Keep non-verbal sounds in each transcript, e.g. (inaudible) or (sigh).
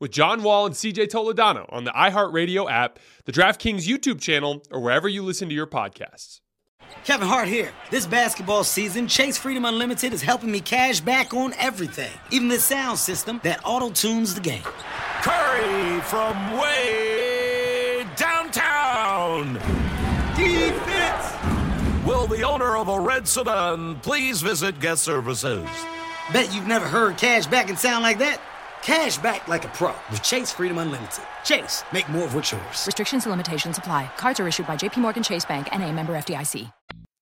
with John Wall and CJ Toledano on the iHeartRadio app, the DraftKings YouTube channel, or wherever you listen to your podcasts. Kevin Hart here. This basketball season, Chase Freedom Unlimited is helping me cash back on everything, even the sound system that auto tunes the game. Curry from way downtown. Defense! Will the owner of a red sedan please visit guest services? Bet you've never heard cash back and sound like that. Cash back like a pro with Chase Freedom Unlimited. Chase, make more of what's yours. Restrictions and limitations apply. Cards are issued by JPMorgan Chase Bank and a member FDIC.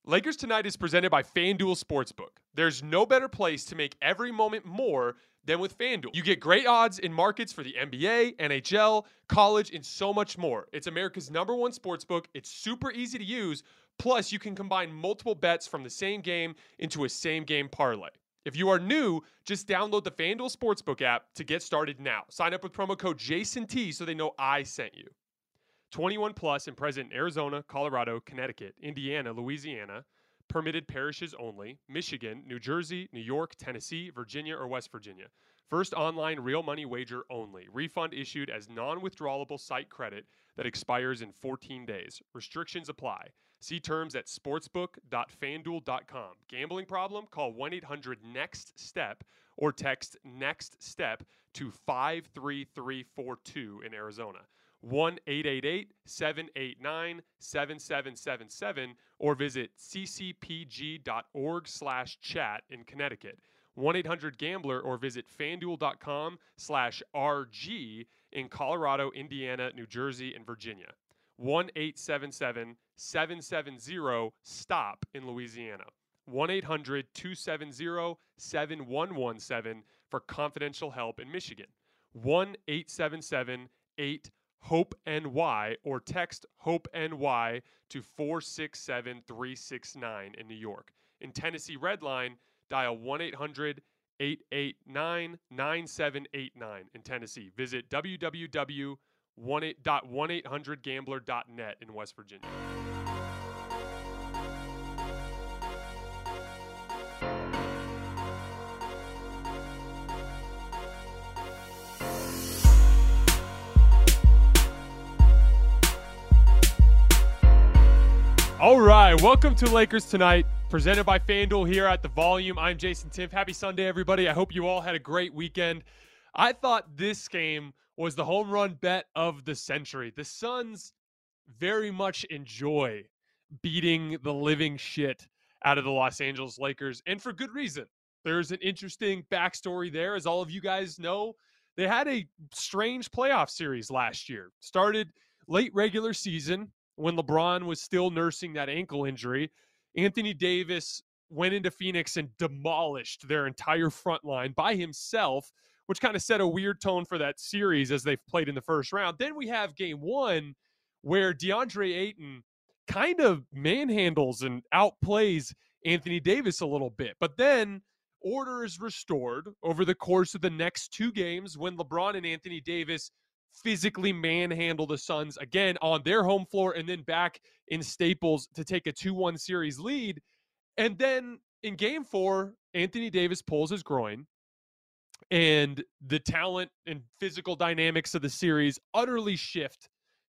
Lakers Tonight is presented by FanDuel Sportsbook. There's no better place to make every moment more than with FanDuel. You get great odds in markets for the NBA, NHL, college, and so much more. It's America's number one sportsbook. It's super easy to use. Plus, you can combine multiple bets from the same game into a same game parlay. If you are new, just download the FanDuel Sportsbook app to get started now. Sign up with promo code JASONT so they know I sent you. 21 plus and present in Arizona, Colorado, Connecticut, Indiana, Louisiana, permitted parishes only, Michigan, New Jersey, New York, Tennessee, Virginia, or West Virginia. First online real money wager only. Refund issued as non withdrawable site credit that expires in 14 days. Restrictions apply. See terms at sportsbook.fanduel.com. Gambling problem? Call 1 800 NEXT STEP or text NEXT STEP to 53342 in Arizona. 1 888 789 7777 or visit ccpg.org slash chat in Connecticut. 1-800-GAMBLER or visit fanduel.com slash RG in Colorado, Indiana, New Jersey, and Virginia. 1-877-770-STOP in Louisiana. 1-800-270-7117 for confidential help in Michigan. 1-877-8 Hope NY or text Hope NY to 467 in New York. In Tennessee Redline, dial 1 800 889 9789 in Tennessee. Visit www.1800gambler.net in West Virginia. All right, welcome to Lakers Tonight, presented by FanDuel here at the Volume. I'm Jason Timpf. Happy Sunday, everybody. I hope you all had a great weekend. I thought this game was the home run bet of the century. The Suns very much enjoy beating the living shit out of the Los Angeles Lakers, and for good reason. There's an interesting backstory there. As all of you guys know, they had a strange playoff series last year. Started late regular season, when LeBron was still nursing that ankle injury. Anthony Davis went into Phoenix and demolished their entire front line by himself, which kind of set a weird tone for that series as they've played in the first round. Then we have game one where DeAndre Ayton kind of manhandles and outplays Anthony Davis a little bit. But then order is restored over the course of the next two games when LeBron and Anthony Davis physically manhandle the Suns again on their home floor and then back in Staples to take a 2 1 series lead. And then in game four, Anthony Davis pulls his groin, and the talent and physical dynamics of the series utterly shift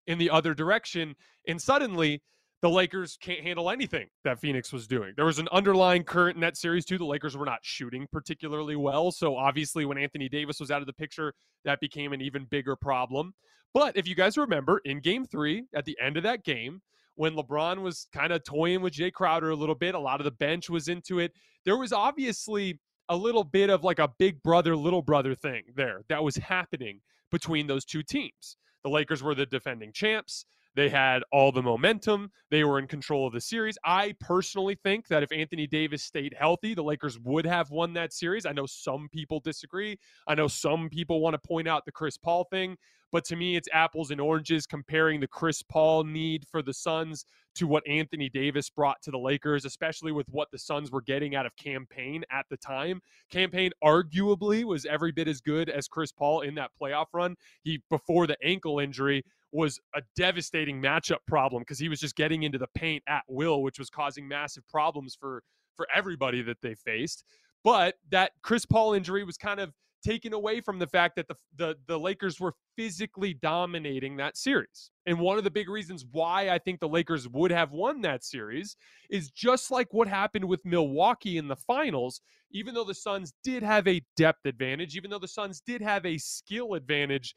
in the other direction. And suddenly, the Lakers can't handle anything that Phoenix was doing. There was an underlying current in that series, too. The Lakers were not shooting particularly well. So, obviously, when Anthony Davis was out of the picture, that became an even bigger problem. But if you guys remember, in game three, at the end of that game, when LeBron was kind of toying with Jae Crowder a little bit, a lot of the bench was into it. There was obviously a little bit of like a big brother, little brother thing there that was happening between those two teams. The Lakers were the defending champs. They had all the momentum. They were in control of the series. I personally think that if Anthony Davis stayed healthy, the Lakers would have won that series. I know some people disagree. I know some people want to point out the Chris Paul thing. But to me, it's apples and oranges comparing the Chris Paul need for the Suns to what Anthony Davis brought to the Lakers, especially with what the Suns were getting out of Cam Payne at the time. Cam Payne arguably was every bit as good as Chris Paul in that playoff run. He before the ankle injury was a devastating matchup problem because he was just getting into the paint at will, which was causing massive problems for for everybody that they faced. But that Chris Paul injury was kind of taken away from the fact that the, the the Lakers were physically dominating that series. And one of the big reasons why I think the Lakers would have won that series is just like what happened with Milwaukee in the finals, even though the Suns did have a depth advantage, even though the Suns did have a skill advantage,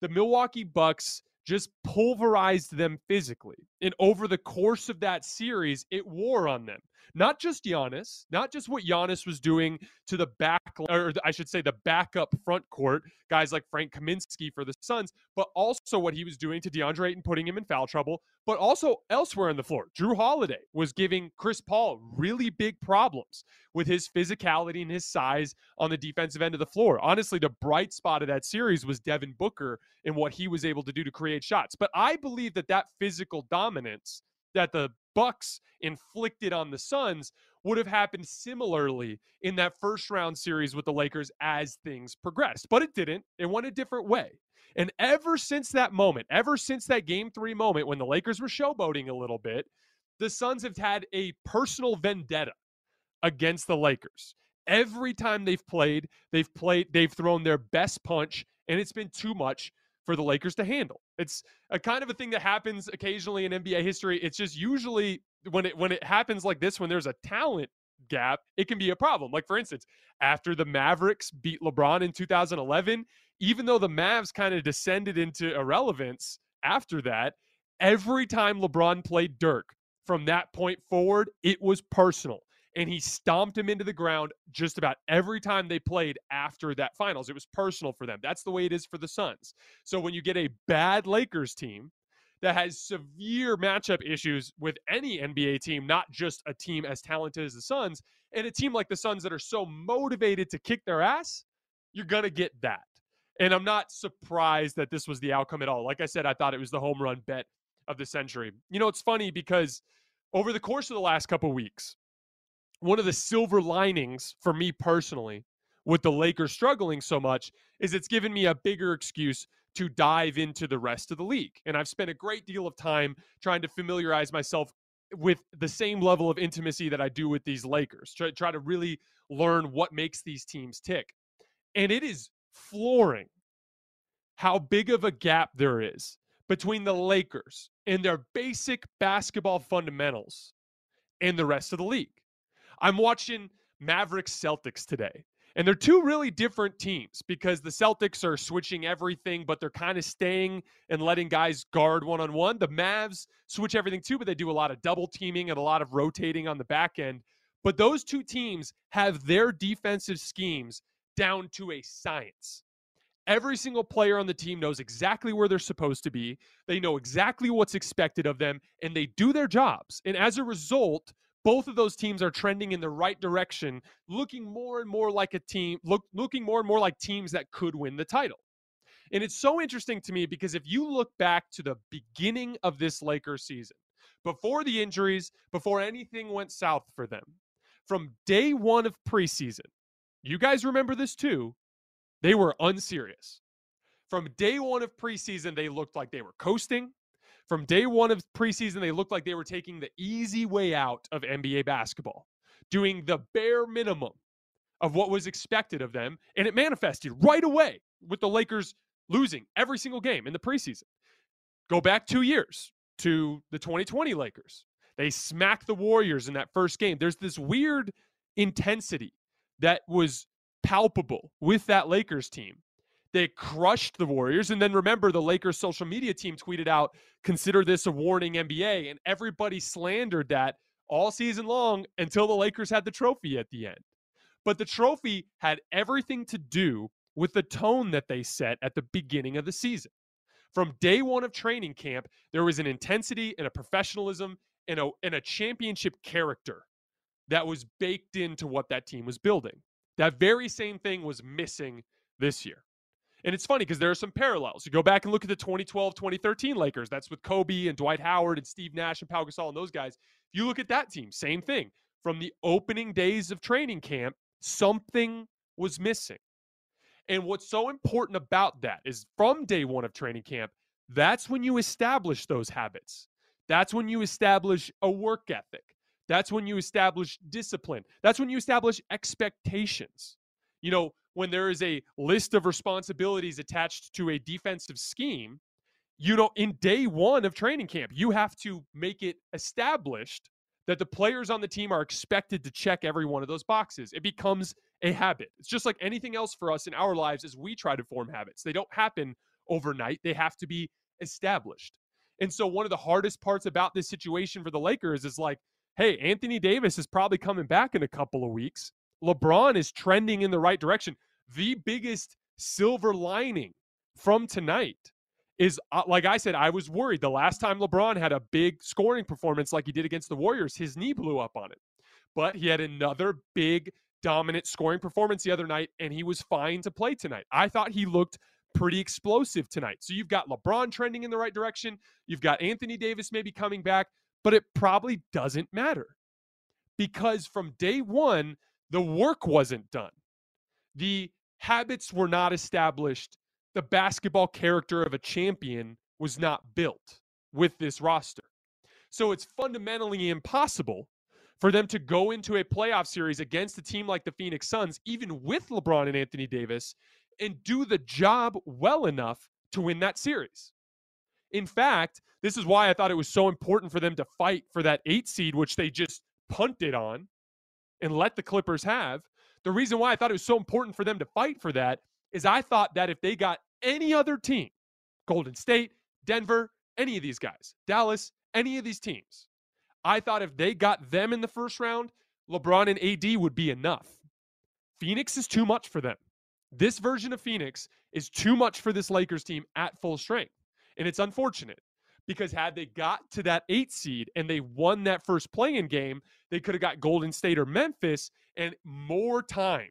the Milwaukee Bucks just pulverized them physically. And over the course of that series, it wore on them. Not just Giannis, not just what Giannis was doing to the back, or I should say the backup front court, guys like Frank Kaminsky for the Suns, but also what he was doing to DeAndre Ayton, putting him in foul trouble, but also elsewhere on the floor. Jrue Holiday was giving Chris Paul really big problems with his physicality and his size on the defensive end of the floor. Honestly, the bright spot of that series was Devin Booker and what he was able to do to create shots. But I believe that that physical dominance that the Bucks inflicted on the Suns would have happened similarly in that first round series with the Lakers as things progressed. But it didn't. It went a different way. And ever since that moment, ever since that game three moment when the Lakers were showboating a little bit, the Suns have had a personal vendetta against the Lakers. Every time they've played, they've played, they've thrown their best punch, and it's been too much for the Lakers to handle. It's a kind of a thing that happens occasionally in NBA history. It's just usually when it when it happens like this when there's a talent gap, it can be a problem. Like for instance, after the Mavericks beat LeBron in 2011, even though the Mavs kind of descended into irrelevance after that, every time LeBron played Dirk from that point forward, it was personal and he stomped him into the ground just about every time they played after that finals. It was personal for them. That's the way it is for the Suns. So when you get a bad Lakers team that has severe matchup issues with any NBA team, not just a team as talented as the Suns, and a team like the Suns that are so motivated to kick their ass, you're going to get that. And I'm not surprised that this was the outcome at all. Like I said, I thought it was the home run bet of the century. You know, it's funny because over the course of the last couple weeks, one of the silver linings for me personally with the Lakers struggling so much is it's given me a bigger excuse to dive into the rest of the league. And I've spent a great deal of time trying to familiarize myself with the same level of intimacy that I do with these Lakers, try, try to really learn what makes these teams tick. And it is flooring how big of a gap there is between the Lakers and their basic basketball fundamentals and the rest of the league. I'm watching Mavericks Celtics today. And they're two really different teams because the Celtics are switching everything, but they're kind of staying and letting guys guard one on one. The Mavs switch everything too, but they do a lot of double teaming and a lot of rotating on the back end. But those two teams have their defensive schemes down to a science. Every single player on the team knows exactly where they're supposed to be. They know exactly what's expected of them, and they do their jobs. And as a result, both of those teams are trending in the right direction, looking more and more like a team, look, looking more and more like teams that could win the title. And it's so interesting to me because if you look back to the beginning of this Lakers season, before the injuries, before anything went south for them, from day one of preseason, you guys remember this too, they were unserious. From day one of preseason, they looked like they were coasting. From day one of preseason, they looked like they were taking the easy way out of NBA basketball, doing the bare minimum of what was expected of them. And it manifested right away with the Lakers losing every single game in the preseason. Go back two years to the 2020 Lakers. They smacked the Warriors in that first game. There's this weird intensity that was palpable with that Lakers team. They crushed the Warriors. And then remember, the Lakers social media team tweeted out, consider this a warning NBA. And everybody slandered that all season long until the Lakers had the trophy at the end. But the trophy had everything to do with the tone that they set at the beginning of the season. From day one of training camp, there was an intensity and a professionalism and a, and a championship character that was baked into what that team was building. That very same thing was missing this year. And it's funny because there are some parallels. You go back and look at the 2012 2013 Lakers. That's with Kobe and Dwight Howard and Steve Nash and Pau Gasol and those guys. If you look at that team, same thing. From the opening days of training camp, something was missing. And what's so important about that is from day one of training camp, that's when you establish those habits. That's when you establish a work ethic. That's when you establish discipline. That's when you establish expectations. You know, when there is a list of responsibilities attached to a defensive scheme, you know, in day one of training camp, you have to make it established that the players on the team are expected to check every one of those boxes. It becomes a habit. It's just like anything else for us in our lives as we try to form habits. They don't happen overnight, they have to be established. And so, one of the hardest parts about this situation for the Lakers is like, hey, Anthony Davis is probably coming back in a couple of weeks. LeBron is trending in the right direction. The biggest silver lining from tonight is uh, like I said, I was worried the last time LeBron had a big scoring performance like he did against the Warriors, his knee blew up on it. But he had another big dominant scoring performance the other night, and he was fine to play tonight. I thought he looked pretty explosive tonight. So you've got LeBron trending in the right direction. You've got Anthony Davis maybe coming back, but it probably doesn't matter because from day one, the work wasn't done. The habits were not established the basketball character of a champion was not built with this roster. So it's fundamentally impossible for them to go into a playoff series against a team like the Phoenix Suns, even with LeBron and Anthony Davis, and do the job well enough to win that series. In fact, this is why I thought it was so important for them to fight for that eight seed, which they just punted on and let the Clippers have. The reason why I thought it was so important for them to fight for that is I thought that if they got any other team, Golden State, Denver, any of these guys, Dallas, any of these teams, I thought if they got them in the first round, LeBron and AD would be enough. Phoenix is too much for them. This version of Phoenix is too much for this Lakers team at full strength. And it's unfortunate because had they got to that eight seed and they won that first play-in game, they could have got Golden State or Memphis and more time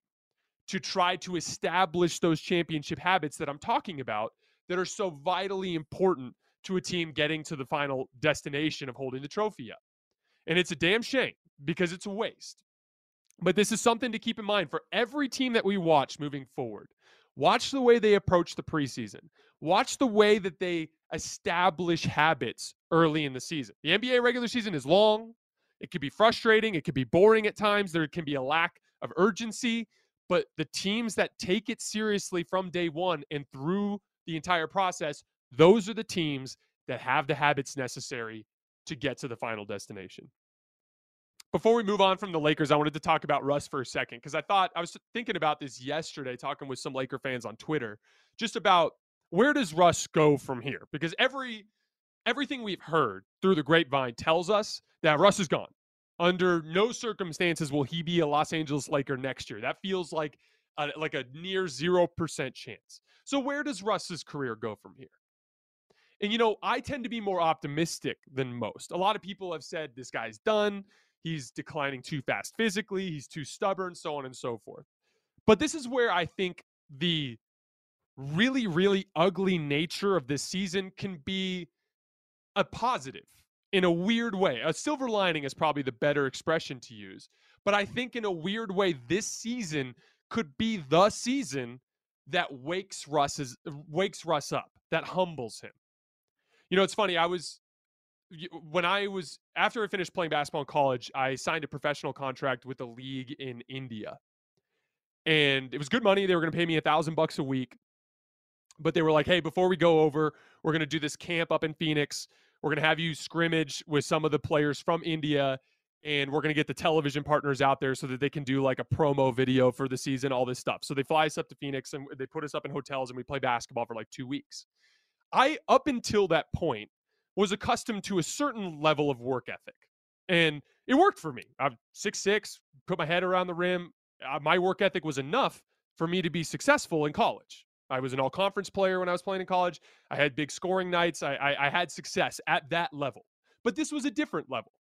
to try to establish those championship habits that I'm talking about that are so vitally important to a team getting to the final destination of holding the trophy up. And it's a damn shame because it's a waste. But this is something to keep in mind for every team that we watch moving forward. Watch the way they approach the preseason. Watch the way that they establish habits early in the season. The NBA regular season is long. It could be frustrating. It could be boring at times. There can be a lack of urgency. But the teams that take it seriously from day one and through the entire process, those are the teams that have the habits necessary to get to the final destination. Before we move on from the Lakers, I wanted to talk about Russ for a second because I thought I was thinking about this yesterday, talking with some Laker fans on Twitter, just about where does Russ go from here? Because every everything we've heard through the grapevine tells us that Russ is gone. Under no circumstances will he be a Los Angeles Laker next year. That feels like a, like a near 0% chance. So where does Russ's career go from here? And you know, I tend to be more optimistic than most. A lot of people have said this guy's done. He's declining too fast physically. He's too stubborn, so on and so forth. But this is where I think the really, really ugly nature of this season can be a positive in a weird way. A silver lining is probably the better expression to use. But I think in a weird way, this season could be the season that wakes Russ's wakes Russ up, that humbles him. You know, it's funny. I was when I was after I finished playing basketball in college, I signed a professional contract with a league in India. And it was good money. They were going to pay me a thousand bucks a week. But they were like, hey, before we go over, we're going to do this camp up in Phoenix We're going to have you scrimmage with some of the players from India, and we're going to get the television partners out there so that they can do like a promo video for the season, all this stuff. So they fly us up to Phoenix and they put us up in hotels and we play basketball for like two weeks. I, up until that point, was accustomed to a certain level of work ethic. And it worked for me. I'm six six, put my head around the rim. Uh, my work ethic was enough for me to be successful in college. I was an all conference player when I was playing in college. I had big scoring nights. I, I, I had success at that level. But this was a different level.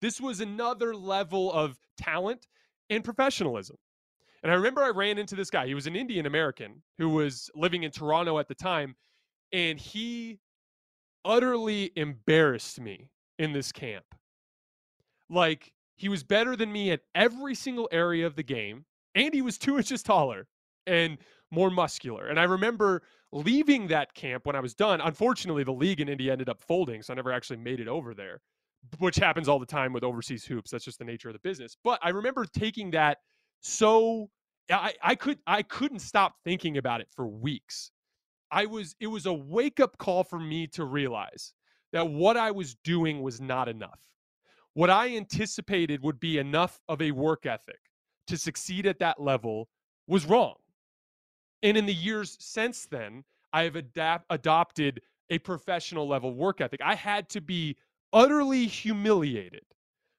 This was another level of talent and professionalism. And I remember I ran into this guy. He was an Indian American who was living in Toronto at the time. And he utterly embarrassed me in this camp. Like, he was better than me at every single area of the game, and he was two (laughs) inches taller and more muscular. And I remember leaving that camp when I was done. Unfortunately, the league in India ended up folding, so I never actually made it over there, which happens all the time with overseas hoops. That's just the nature of the business. But I remember taking that so I, I could I couldn't stop thinking about it for weeks. I was it was a wake up call for me to realize that what I was doing was not enough. What I anticipated would be enough of a work ethic to succeed at that level was wrong. And in the years since then, I have adapt, adopted a professional level work ethic. I had to be utterly humiliated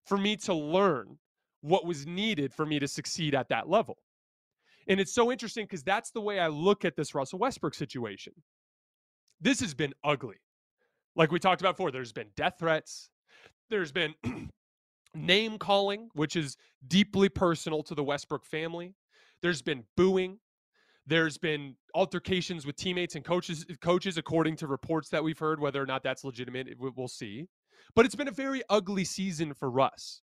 for me to learn what was needed for me to succeed at that level. And it's so interesting because that's the way I look at this Russell Westbrook situation. This has been ugly. Like we talked about before, there's been death threats, there's been (clears throat) name calling, which is deeply personal to the Westbrook family. There's been booing. There's been altercations with teammates and coaches, coaches, according to reports that we've heard. Whether or not that's legitimate, we'll see. But it's been a very ugly season for Russ.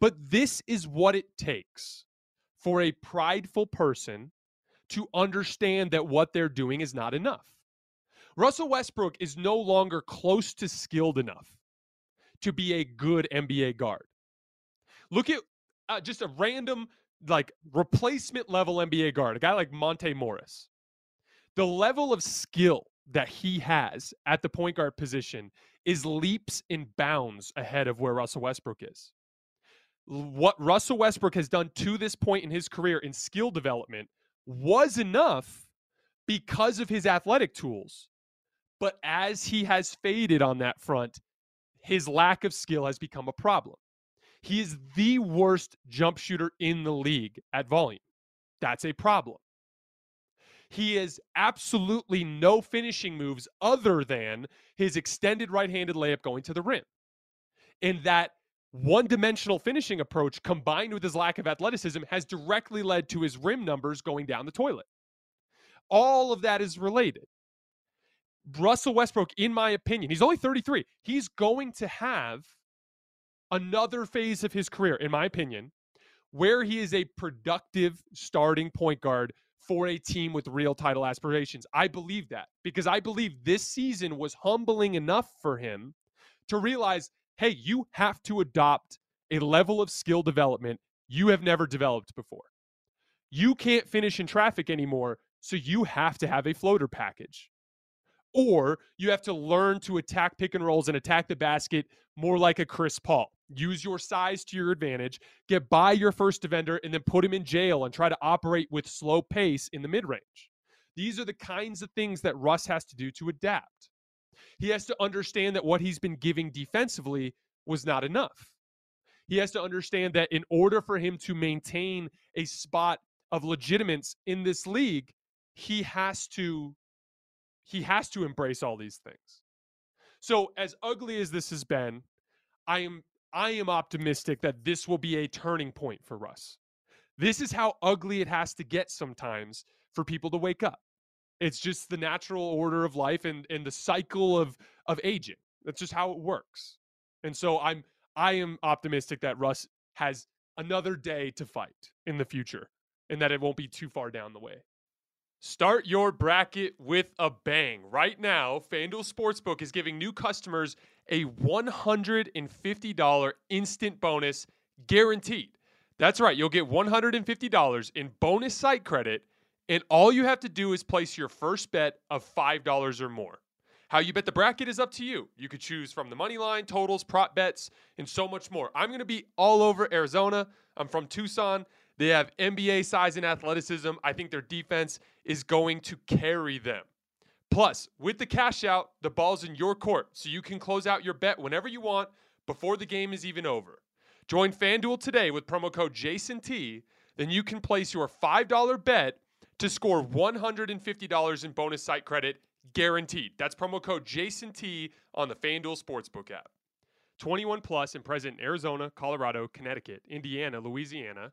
But this is what it takes for a prideful person to understand that what they're doing is not enough. Russell Westbrook is no longer close to skilled enough to be a good NBA guard. Look at uh, just a random, like, replacement level NBA guard, a guy like Monte Morris. The level of skill that he has at the point guard position is leaps and bounds ahead of where Russell Westbrook is what Russell Westbrook has done to this point in his career in skill development was enough because of his athletic tools. But as he has faded on that front, his lack of skill has become a problem. He is the worst jump shooter in the league at volume. That's a problem. He has absolutely no finishing moves other than his extended right handed layup going to the rim. And that one dimensional finishing approach combined with his lack of athleticism has directly led to his rim numbers going down the toilet. All of that is related. Russell Westbrook, in my opinion, he's only 33. He's going to have another phase of his career, in my opinion, where he is a productive starting point guard for a team with real title aspirations. I believe that because I believe this season was humbling enough for him to realize hey, you have to adopt a level of skill development you have never developed before. You can't finish in traffic anymore, so you have to have a floater package. Or you have to learn to attack pick and rolls and attack the basket more like a Chris Paul. Use your size to your advantage, get by your first defender, and then put him in jail and try to operate with slow pace in the mid range. These are the kinds of things that Russ has to do to adapt. He has to understand that what he's been giving defensively was not enough. He has to understand that in order for him to maintain a spot of legitimacy in this league, he has to he has to embrace all these things. So as ugly as this has been, I am I am optimistic that this will be a turning point for Russ. This is how ugly it has to get sometimes for people to wake up. It's just the natural order of life and and the cycle of of aging. That's just how it works. And so I'm I am optimistic that Russ has another day to fight in the future and that it won't be too far down the way. Start your bracket with a bang. Right now, FanDuel Sportsbook is giving new customers a $150 instant bonus guaranteed. That's right, you'll get $150 in bonus site credit and all you have to do is place your first bet of $5 or more. How you bet the bracket is up to you. You could choose from the money line, totals, prop bets, and so much more. I'm going to be all over Arizona. I'm from Tucson. They have NBA size and athleticism. I think their defense is going to carry them. Plus, with the cash out, the ball's in your court, so you can close out your bet whenever you want before the game is even over. Join FanDuel today with promo code JASONT. Then you can place your $5 bet to score $150 in bonus site credit guaranteed. That's promo code JASONT on the FanDuel Sportsbook app. 21 plus and present in Arizona, Colorado, Connecticut, Indiana, Louisiana,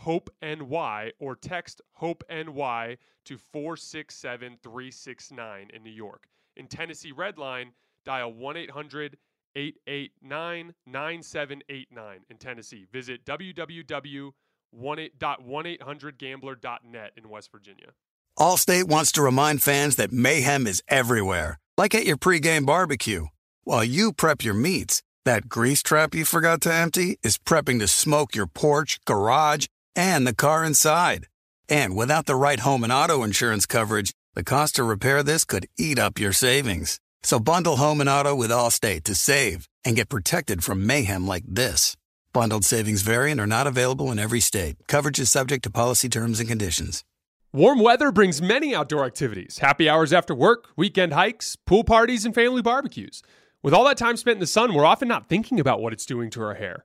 1-877-8-HOPE-NY or text HOPE-NY to 467-369 in New York. In Tennessee Redline, dial 1 800 889 9789 in Tennessee. Visit www.1800gambler.net in West Virginia. Allstate wants to remind fans that mayhem is everywhere, like at your pregame barbecue. While you prep your meats, that grease trap you forgot to empty is prepping to smoke your porch, garage, and the car inside. And without the right home and auto insurance coverage, the cost to repair this could eat up your savings. So bundle home and auto with Allstate to save and get protected from mayhem like this. Bundled savings variant are not available in every state. Coverage is subject to policy terms and conditions. Warm weather brings many outdoor activities happy hours after work, weekend hikes, pool parties, and family barbecues. With all that time spent in the sun, we're often not thinking about what it's doing to our hair.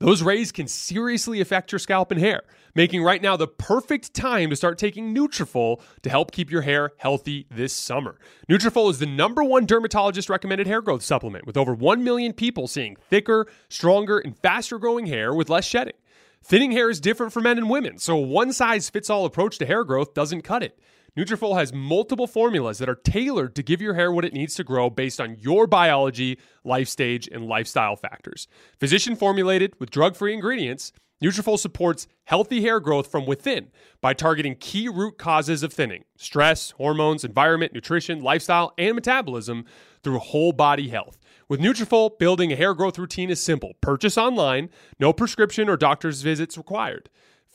Those rays can seriously affect your scalp and hair, making right now the perfect time to start taking Nutrafol to help keep your hair healthy this summer. Nutrafol is the number one dermatologist recommended hair growth supplement, with over 1 million people seeing thicker, stronger, and faster growing hair with less shedding. Thinning hair is different for men and women, so a one size fits all approach to hair growth doesn't cut it. Nutrafol has multiple formulas that are tailored to give your hair what it needs to grow based on your biology, life stage, and lifestyle factors. Physician formulated with drug-free ingredients, Nutrafol supports healthy hair growth from within by targeting key root causes of thinning: stress, hormones, environment, nutrition, lifestyle, and metabolism through whole body health. With Nutrafol, building a hair growth routine is simple. Purchase online, no prescription or doctor's visits required.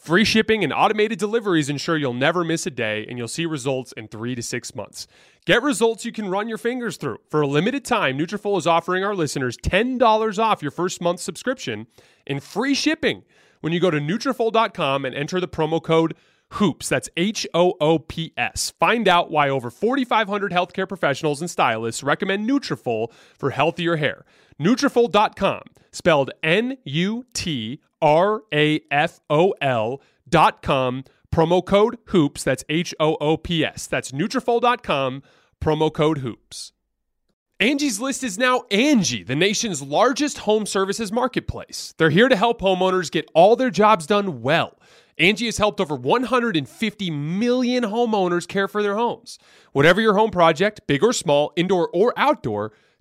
Free shipping and automated deliveries ensure you'll never miss a day and you'll see results in 3 to 6 months. Get results you can run your fingers through. For a limited time, Nutrafol is offering our listeners $10 off your first month subscription and free shipping when you go to Nutrafol.com and enter the promo code HOOPS. That's H O O P S. Find out why over 4,500 healthcare professionals and stylists recommend Nutrafol for healthier hair. Nutrafol.com, spelled N U T R A F O L dot com, promo code HOOPS. That's H O O P S. That's Nutrafol.com, promo code HOOPS. Angie's List is now Angie, the nation's largest home services marketplace. They're here to help homeowners get all their jobs done well. Angie has helped over 150 million homeowners care for their homes. Whatever your home project, big or small, indoor or outdoor,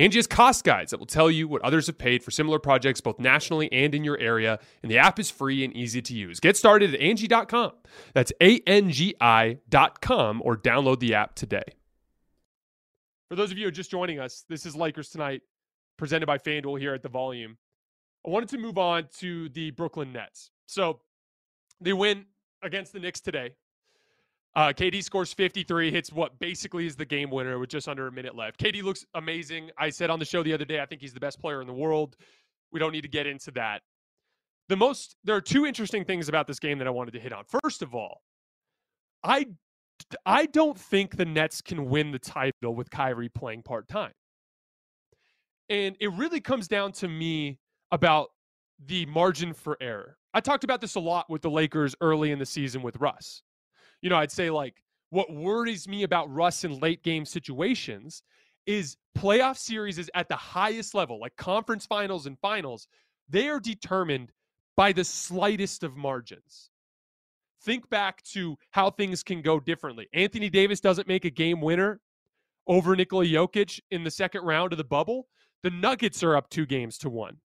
Angie has cost guides that will tell you what others have paid for similar projects both nationally and in your area, and the app is free and easy to use. Get started at Angie.com. That's A-N-G-I dot com or download the app today. For those of you who are just joining us, this is Lakers Tonight, presented by FanDuel here at the volume. I wanted to move on to the Brooklyn Nets. So they win against the Knicks today. Uh, KD scores 53, hits what basically is the game winner with just under a minute left. KD looks amazing. I said on the show the other day, I think he's the best player in the world. We don't need to get into that. The most, there are two interesting things about this game that I wanted to hit on. First of all, I, I don't think the Nets can win the title with Kyrie playing part time. And it really comes down to me about the margin for error. I talked about this a lot with the Lakers early in the season with Russ. You know, I'd say like what worries me about Russ in late game situations is playoff series is at the highest level, like conference finals and finals. They are determined by the slightest of margins. Think back to how things can go differently. Anthony Davis doesn't make a game winner over Nikola Jokic in the second round of the bubble. The Nuggets are up two games to one.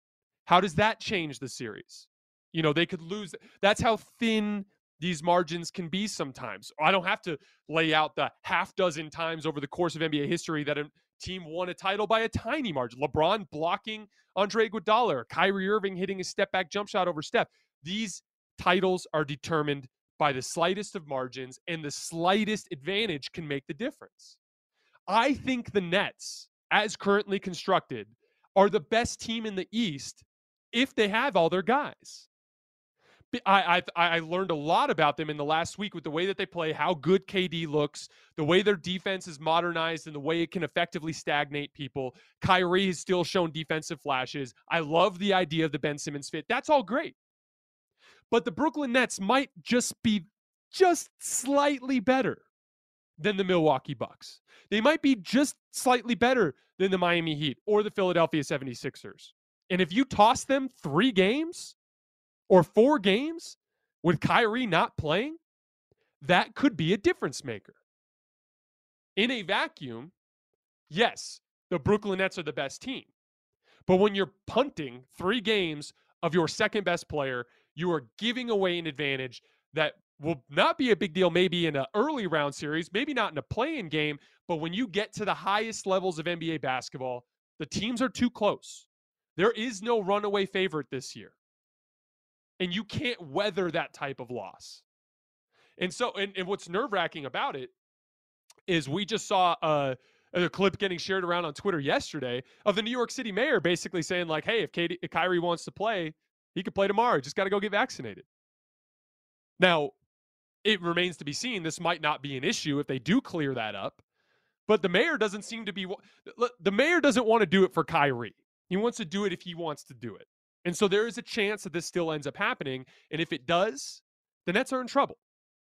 How does that change the series? You know, they could lose. That's how thin these margins can be sometimes. I don't have to lay out the half dozen times over the course of NBA history that a team won a title by a tiny margin. LeBron blocking Andre Iguodala, Kyrie Irving hitting a step back jump shot over Steph. These titles are determined by the slightest of margins, and the slightest advantage can make the difference. I think the Nets, as currently constructed, are the best team in the East if they have all their guys. I, I, I learned a lot about them in the last week with the way that they play, how good KD looks, the way their defense is modernized, and the way it can effectively stagnate people. Kyrie has still shown defensive flashes. I love the idea of the Ben Simmons fit. That's all great. But the Brooklyn Nets might just be just slightly better than the Milwaukee Bucks. They might be just slightly better than the Miami Heat or the Philadelphia 76ers. And if you toss them three games or four games with Kyrie not playing, that could be a difference maker. In a vacuum, yes, the Brooklyn Nets are the best team. But when you're punting three games of your second best player, you are giving away an advantage that will not be a big deal maybe in an early round series, maybe not in a play-in game, but when you get to the highest levels of NBA basketball, the teams are too close. There is no runaway favorite this year. And you can't weather that type of loss. And so, and, and what's nerve wracking about it is we just saw a, a, clip getting shared around on Twitter yesterday of the New York City mayor basically saying, like, hey, if, KD, if Kyrie wants to play, he could play tomorrow. Just got to go get vaccinated. Now, it remains to be seen. This might not be an issue if they do clear that up. But the mayor doesn't seem to be. The mayor doesn't want to do it for Kyrie. He wants to do it if he wants to do it. And so there is a chance that this still ends up happening. And if it does, the Nets are in trouble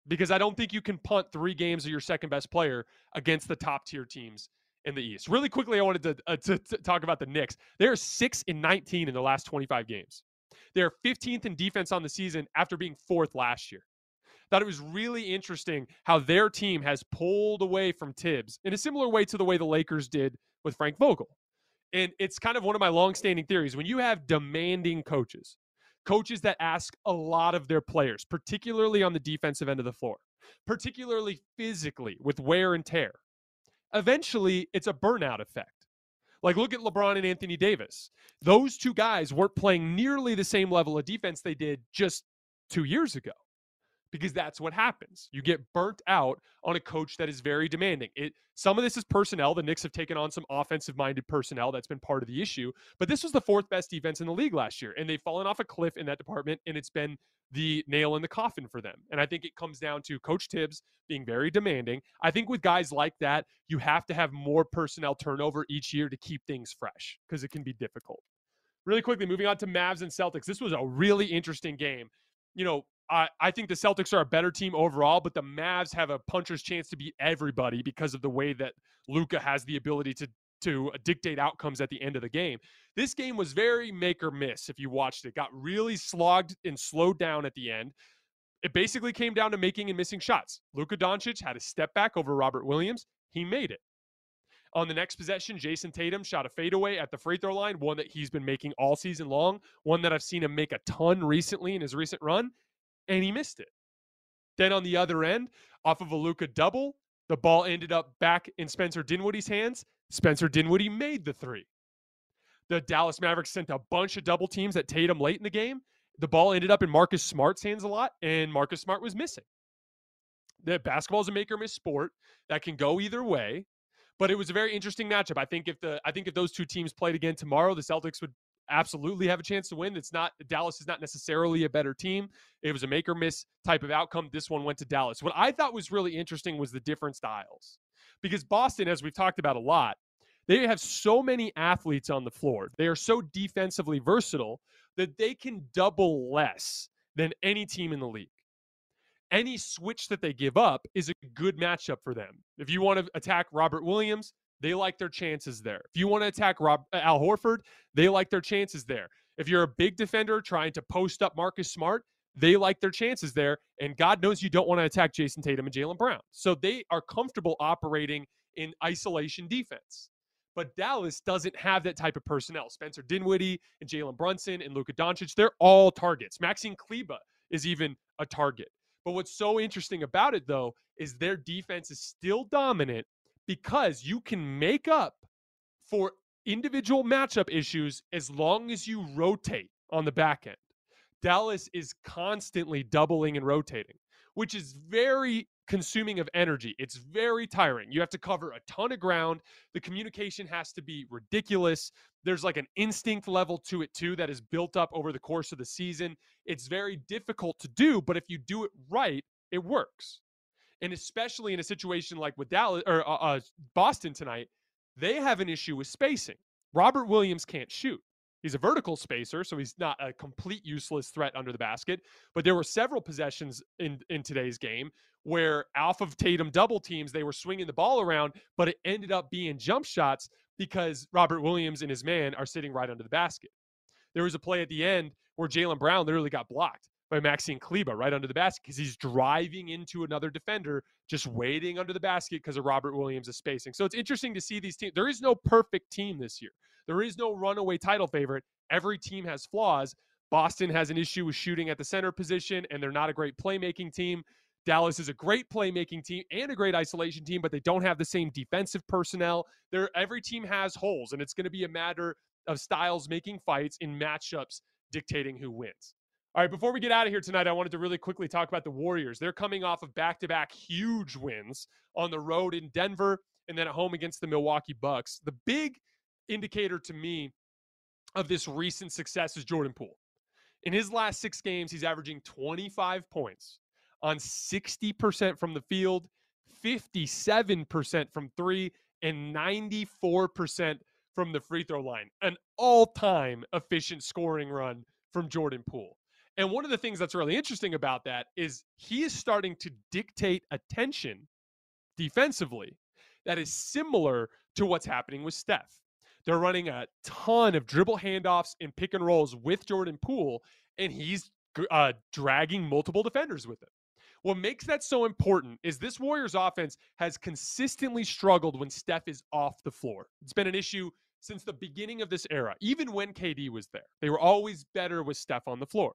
because I don't think you can punt three games of your second best player against the top tier teams in the East. Really quickly, I wanted to, uh, to, to talk about the Knicks. They're six in 19 in the last 25 games. They're 15th in defense on the season after being fourth last year. Thought it was really interesting how their team has pulled away from Tibbs in a similar way to the way the Lakers did with Frank Vogel. And it's kind of one of my long-standing theories. When you have demanding coaches, coaches that ask a lot of their players, particularly on the defensive end of the floor, particularly physically with wear and tear, eventually it's a burnout effect. Like, look at LeBron and Anthony Davis. Those two guys weren't playing nearly the same level of defense they did just two years ago because that's what happens. You get burnt out on a coach that is very demanding. It some of this is personnel. The Knicks have taken on some offensive minded personnel. That's been part of the issue. But this was the fourth best defense in the league last year, and they've fallen off a cliff in that department, and it's been the nail in the coffin for them. And I think it comes down to Coach Tibbs being very demanding. I think with guys like that, you have to have more personnel turnover each year to keep things fresh because it can be difficult. Really quickly, moving on to Mavs and Celtics. This was a really interesting game. You know, I, I think the Celtics are a better team overall, but the Mavs have a puncher's chance to beat everybody because of the way that Luka has the ability to to uh, dictate outcomes at the end of the game. This game was very make or miss if you watched it. Got really slogged and slowed down at the end. It basically came down to making and missing shots. Luka Doncic had a step back over Robert Williams. He made it. On the next possession, Jayson Tatum shot a fadeaway at the free throw line, one that he's been making all season long, one that I've seen him make a ton recently in his recent run, and he missed it. Then on the other end, off of a Luka double, the ball ended up back in Spencer Dinwiddie's hands. Spencer Dinwiddie made the three. The Dallas Mavericks sent a bunch of double teams at Tatum late in the game. The ball ended up in Marcus Smart's hands a lot, and Marcus Smart was missing. The basketball is a make or miss sport that can go either way, but it was a very interesting matchup. I think if the I think if those two teams played again tomorrow, the Celtics would absolutely have a chance to win. It's not Dallas is not necessarily a better team. It was a make or miss type of outcome. This one went to Dallas. What I thought was really interesting was the different styles. Because Boston, as we've talked about a lot, they have so many athletes on the floor. They are so defensively versatile that they can double less than any team in the league. Any switch that they give up is a good matchup for them. If you want to attack Robert Williams, they like their chances there. If you want to attack Rob, uh, Al Horford, they like their chances there. If you're a big defender trying to post up Marcus Smart, they like their chances there. And God knows you don't want to attack Jayson Tatum and Jaylen Brown. So they are comfortable operating in isolation defense. But Dallas doesn't have that type of personnel. Spencer Dinwiddie and Jalen Brunson and Luka Doncic, they're all targets. Maxi Kleber is even a target. But what's so interesting about it, though, is their defense is still dominant because you can make up for individual matchup issues as long as you rotate on the back end. Dallas is constantly doubling and rotating, which is very consuming of energy. It's very tiring. You have to cover a ton of ground. The communication has to be ridiculous. There's like an instinct level to it too that is built up over the course of the season. It's very difficult to do, but if you do it right, it works. And especially in a situation like with Dallas or uh, uh, Boston tonight, they have an issue with spacing. Robert Williams can't shoot. He's a vertical spacer, so he's not a complete useless threat under the basket. But there were several possessions in in today's game where off of Tatum double teams, they were swinging the ball around, but it ended up being jump shots because Robert Williams and his man are sitting right under the basket. There was a play at the end where Jaylen Brown literally got blocked by Maxi Kleber right under the basket because he's driving into another defender, just waiting under the basket because of Robert Williams' spacing. So it's interesting to see these teams. There is no perfect team this year. There is no runaway title favorite. Every team has flaws. Boston has an issue with shooting at the center position, and they're not a great playmaking team. Dallas is a great playmaking team and a great isolation team, but they don't have the same defensive personnel. There, every team has holes, and it's going to be a matter of styles making fights in matchups dictating who wins. All right, before we get out of here tonight, I wanted to really quickly talk about the Warriors. They're coming off of back to back huge wins on the road in Denver and then at home against the Milwaukee Bucks. The big indicator to me of this recent success is Jordan Poole. In his last six games, he's averaging 25 points on 60% from the field, 57% from three, and 94% from the free throw line. An all time efficient scoring run from Jordan Poole. And one of the things that's really interesting about that is he is starting to dictate attention defensively that is similar to what's happening with Steph. They're running a ton of dribble handoffs and pick and rolls with Jordan Poole, and he's uh, dragging multiple defenders with him. What makes that so important is this Warriors offense has consistently struggled when Steph is off the floor. It's been an issue since the beginning of this era, even when KD was there. They were always better with Steph on the floor.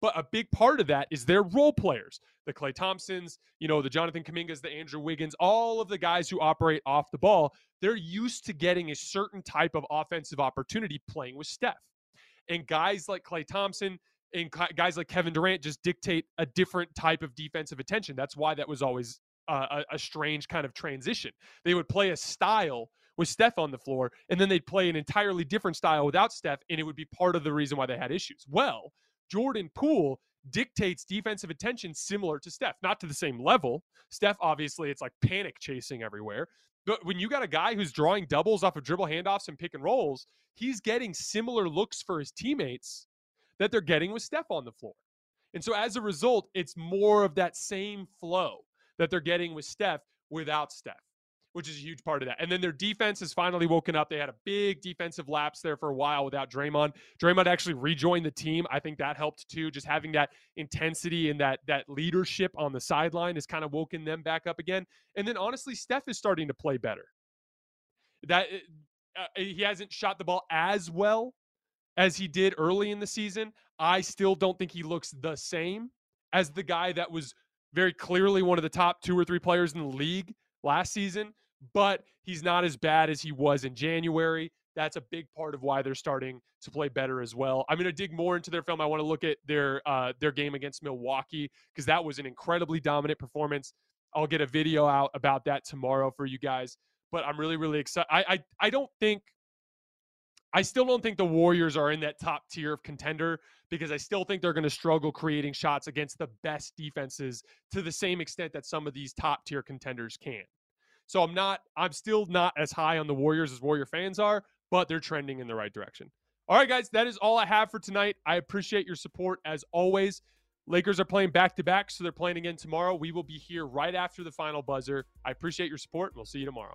But a big part of that is their role players, the Klay Thompsons, you know, the Jonathan Kumingas, the Andrew Wiggins, all of the guys who operate off the ball. They're used to getting a certain type of offensive opportunity playing with Steph. And guys like Klay Thompson and guys like Kevin Durant just dictate a different type of defensive attention. That's why that was always uh, a, a strange kind of transition. They would play a style with Steph on the floor, and then they'd play an entirely different style without Steph, and it would be part of the reason why they had issues. Well, Jordan Poole dictates defensive attention similar to Steph, not to the same level. Steph, obviously, it's like panic chasing everywhere. But when you got a guy who's drawing doubles off of dribble handoffs and pick and rolls, he's getting similar looks for his teammates that they're getting with Steph on the floor. And so as a result, it's more of that same flow that they're getting with Steph without Steph which is a huge part of that. And then their defense has finally woken up. They had a big defensive lapse there for a while without Draymond. Draymond actually rejoined the team. I think that helped too. Just having that intensity and that that leadership on the sideline has kind of woken them back up again. And then honestly, Steph is starting to play better. That uh, uh, he hasn't shot the ball as well as he did early in the season. I still don't think he looks the same as the guy that was very clearly one of the top two or three players in the league last season, but he's not as bad as he was in January. That's a big part of why they're starting to play better as well. I'm going to dig more into their film. I want to look at their uh, their game against Milwaukee because that was an incredibly dominant performance. I'll get a video out about that tomorrow for you guys. But I'm really really excited. I I, I don't think I still don't think the Warriors are in that top tier of contender because I still think they're going to struggle creating shots against the best defenses to the same extent that some of these top tier contenders can. So I'm not I'm still not as high on the Warriors as Warrior fans are, but they're trending in the right direction. All right guys, that is all I have for tonight. I appreciate your support as always. Lakers are playing back to back, so they're playing again tomorrow. We will be here right after the final buzzer. I appreciate your support, we'll see you tomorrow.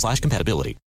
slash compatibility.